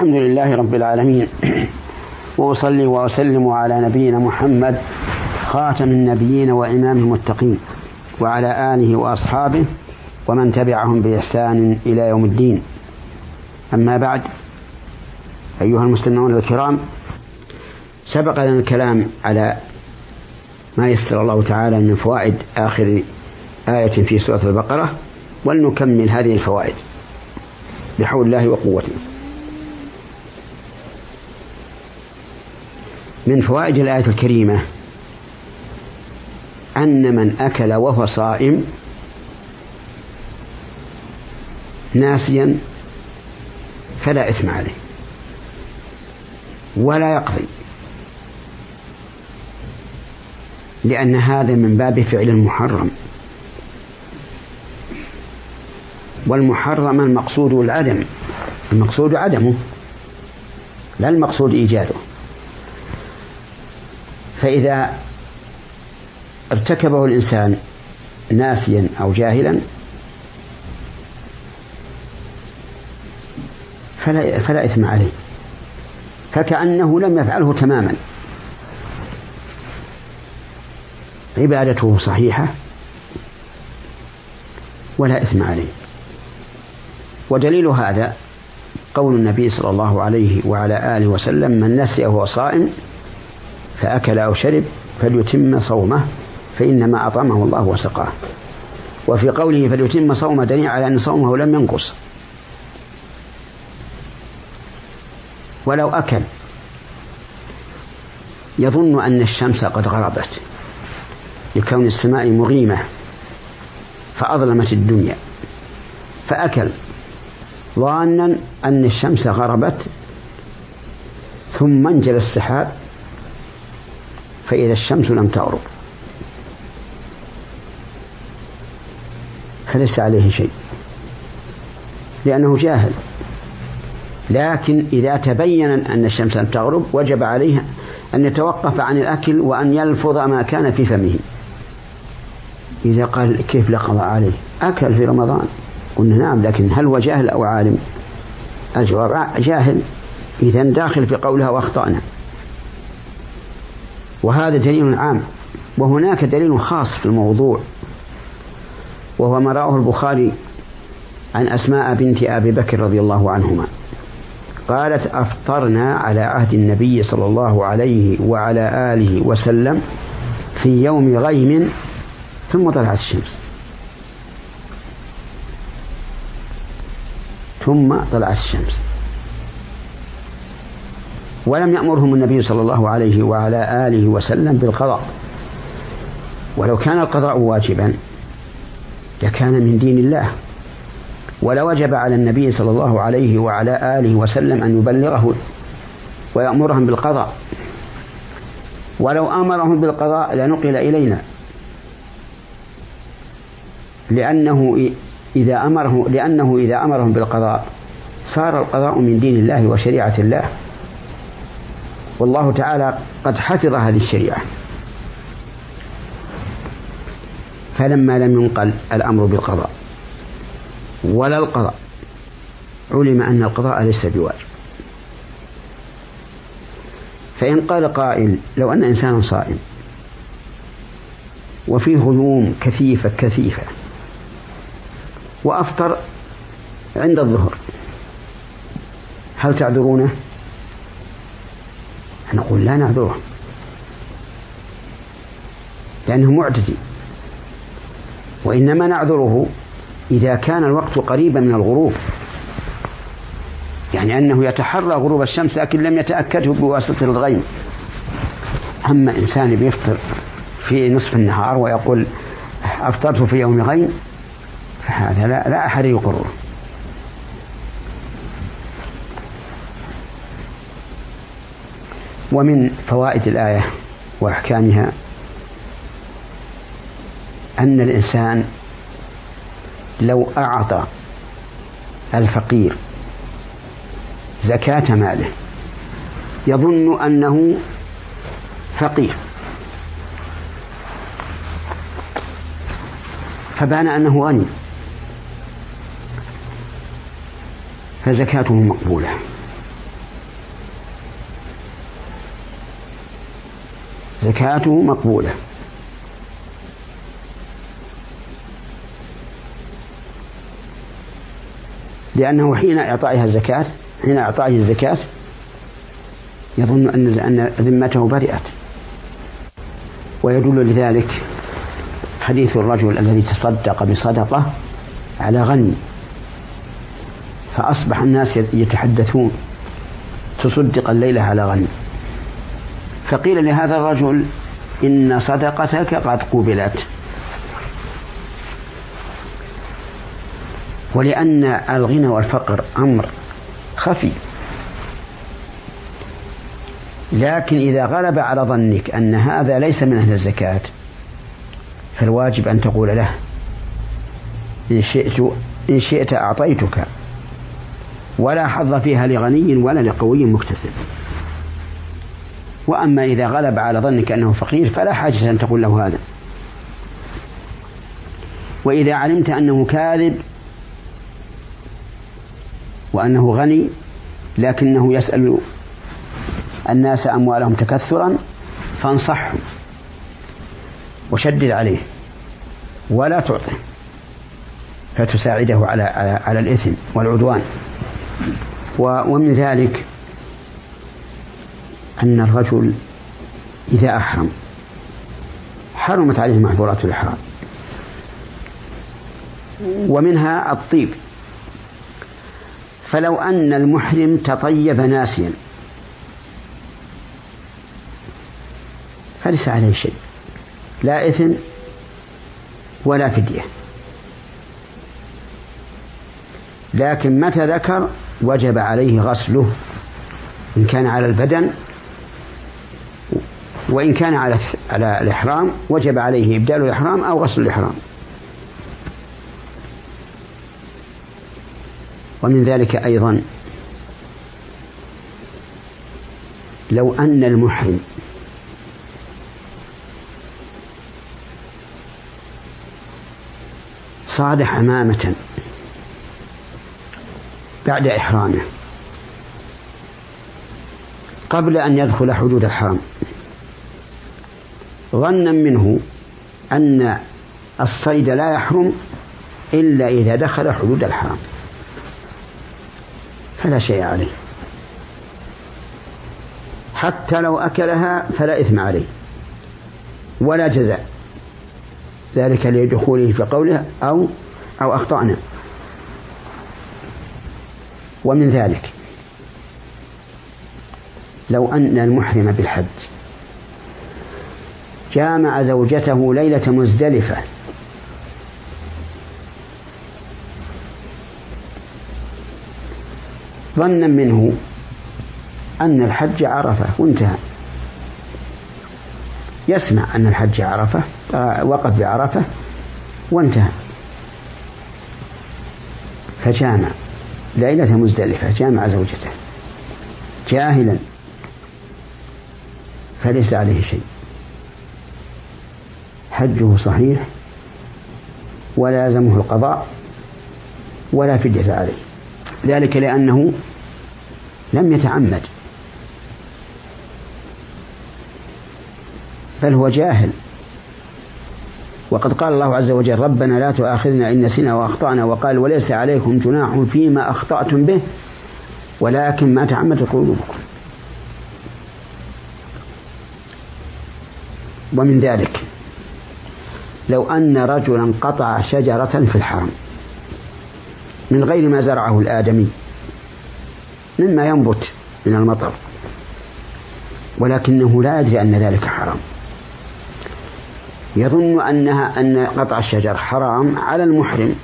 الحمد لله رب العالمين. وأصلي وأسلم على نبينا محمد خاتم النبيين وإمام المتقين وعلى آله وأصحابه ومن تبعهم بإحسان إلى يوم الدين. أما بعد أيها المستمعون الكرام سبق لنا الكلام على ما يسر الله تعالى من فوائد آخر آية في سورة البقرة ولنكمل هذه الفوائد بحول الله وقوته. من فوائد الآية الكريمة أن من أكل وهو صائم ناسيا فلا إثم عليه ولا يقضي لأن هذا من باب فعل المحرم. والمحرم المقصود العدم المقصود عدمه لا المقصود إيجاده. فإذا ارتكبه الإنسان ناسيا أو جاهلا فلا, فلا إثم عليه. فكأنه لم يفعله تماما. عبادته صحيحة ولا إثم عليه. ودليل هذا قول النبي صلى الله عليه وعلى آله وسلم من نسي وهو صائم فأكل أو شرب فليتم صومه فإنما أطعمه الله وسقاه. وفي قوله فليتم صومه دليل على أن صومه لم ينقص. ولو أكل يظن أن الشمس قد غربت لكون السماء مغيمة فأظلمت الدنيا. فأكل ظانا أن الشمس غربت ثم انجل السحاب فإذا الشمس لم تغرب. فليس عليه شيء. لأنه جاهل. لكن إذا تبين أن الشمس لم تغرب وجب عليه أن يتوقف عن الأكل وأن يلفظ ما كان في فمه. إذا قال كيف لا قضاء عليه؟ أكل في رمضان. قلنا نعم لكن هل هو جاهل أو عالم؟ الجواب جاهل. إذا داخل في قولها وأخطأنا. وهذا دليل عام. وهناك دليل خاص في الموضوع وهو ما رواه البخاري عن أسماء بنت أبي بكر رضي الله عنهما. قالت أفطرنا على عهد النبي صلى الله عليه وعلى آله وسلم في يوم غيم ثم طلعت الشمس. ثم طلعت الشمس. ولم يأمرهم النبي صلى الله عليه وعلى آله وسلم بالقضاء. ولو كان القضاء واجبا لكان من دين الله. ولوجب على النبي صلى الله عليه وعلى آله وسلم أن يبلغه ويأمرهم بالقضاء. ولو أمرهم بالقضاء لنقل إلينا. لأنه إذا أمره لأنه إذا أمرهم بالقضاء صار القضاء من دين الله وشريعة الله. والله تعالى قد حفظ هذه الشريعة فلما لم ينقل الأمر بالقضاء ولا القضاء علم أن القضاء ليس بواجب فإن قال قائل لو أن إنسانا صائم وفيه غيوم كثيفة كثيفة وأفطر عند الظهر هل تعذرونه؟ نقول لا نعذره. لأنه معتدي. وإنما نعذره إذا كان الوقت قريبا من الغروب. يعني أنه يتحرى غروب الشمس لكن لم يتأكده بواسطة الغيم أما إنسان بيفطر في نصف النهار ويقول أفطرت في يوم غيم فهذا لا, لا أحد يقره ومن فوائد الآية وأحكامها أن الإنسان لو أعطى الفقير زكاة ماله يظن أنه فقير. فبان أنه غني فزكاته مقبولة. زكاته مقبولة. لأنه حين إعطائها الزكاة حين إعطائه الزكاة يظن أن أن ذمته برئت. ويدل لذلك حديث الرجل الذي تصدق بصدقة على غني فأصبح الناس يتحدثون تصدق الليلة على غني فقيل لهذا الرجل إن صدقتك قد قبلت. ولأن الغنى والفقر أمر خفي. لكن إذا غلب على ظنك أن هذا ليس من أهل الزكاة فالواجب أن تقول له إن شئت إن شئت أعطيتك ولا حظ فيها لغني ولا لقوي مكتسب. وأما إذا غلب على ظنك أنه فقير فلا حاجة أن تقول له هذا. وإذا علمت أنه كاذب وأنه غني لكنه يسأل الناس أموالهم تكثرا فانصحه وشدد عليه ولا تعطه فتساعده على على, على الإثم والعدوان. ومن ذلك أن الرجل إذا أحرم حرمت عليه محظورات الإحرام. ومنها الطيب. فلو أن المحرم تطيب ناسيا فليس عليه شيء. لا إثم ولا فدية. لكن متى ذكر وجب عليه غسله إن كان على البدن وإن كان على على الإحرام وجب عليه إبدال الإحرام أو غسل الإحرام. ومن ذلك أيضا لو أن المحرم صاد حمامة بعد إحرامه قبل أن يدخل حدود الحرم. ظنا منه أن الصيد لا يحرم إلا إذا دخل حدود الحرم فلا شيء عليه. حتى لو أكلها فلا إثم عليه. ولا جزاء. ذلك لدخوله في قوله أو أو أخطأنا. ومن ذلك لو أن المحرم بالحج جامع زوجته ليلة مزدلفة. ظنا منه أن الحج عرفة. وانتهى. يسمع أن الحج عرفة آه، وقف بعرفة وانتهى. فجامع ليلة مزدلفة جامع زوجته جاهلا. فليس عليه شيء. حجه صحيح ولا يلزمه القضاء ولا فدية عليه. ذلك لأنه لم يتعمد. بل هو جاهل. وقد قال الله عز وجل ربنا لا تؤاخذنا إن نسينا وأخطأنا وقال وليس عليكم جناح فيما أخطأتم به ولكن ما تعمدت قلوبكم. ومن ذلك لو أن رجلا قطع شجرة في الحرم من غير ما زرعه الآدمي مما ينبت من المطر ولكنه لا يدري أن ذلك حرام. يظن أنها أن قطع الشجر حرام على المحرم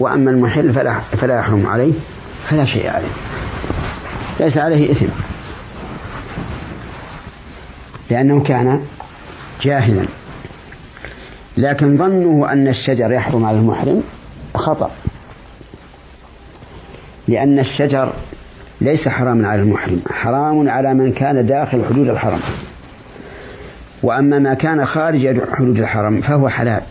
وأما المحل فلا, فلا يحرم عليه فلا شيء عليه ليس عليه إثم لأنه كان جاهلا. لكن ظنه أن الشجر يحرم على المحرم خطأ. لأن الشجر ليس حراما على المحرم حرام على من كان داخل حدود الحرم. وأما ما كان خارج حدود الحرم فهو حلال.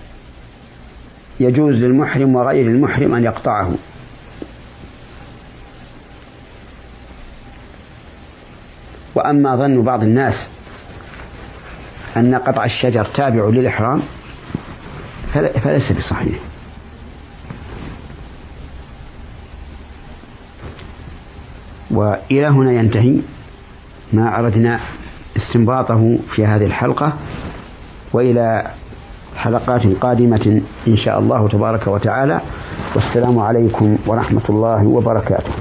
يجوز للمحرم وغير المحرم أن يقطعه. وأما ظن بعض الناس أن قطع الشجر تابع للإحرام فليس بصحيح. وإلى هنا ينتهي ما أردنا استنباطه في هذه الحلقة وإلى حلقات قادمة إن شاء الله تبارك وتعالى. والسلام عليكم ورحمة الله وبركاته.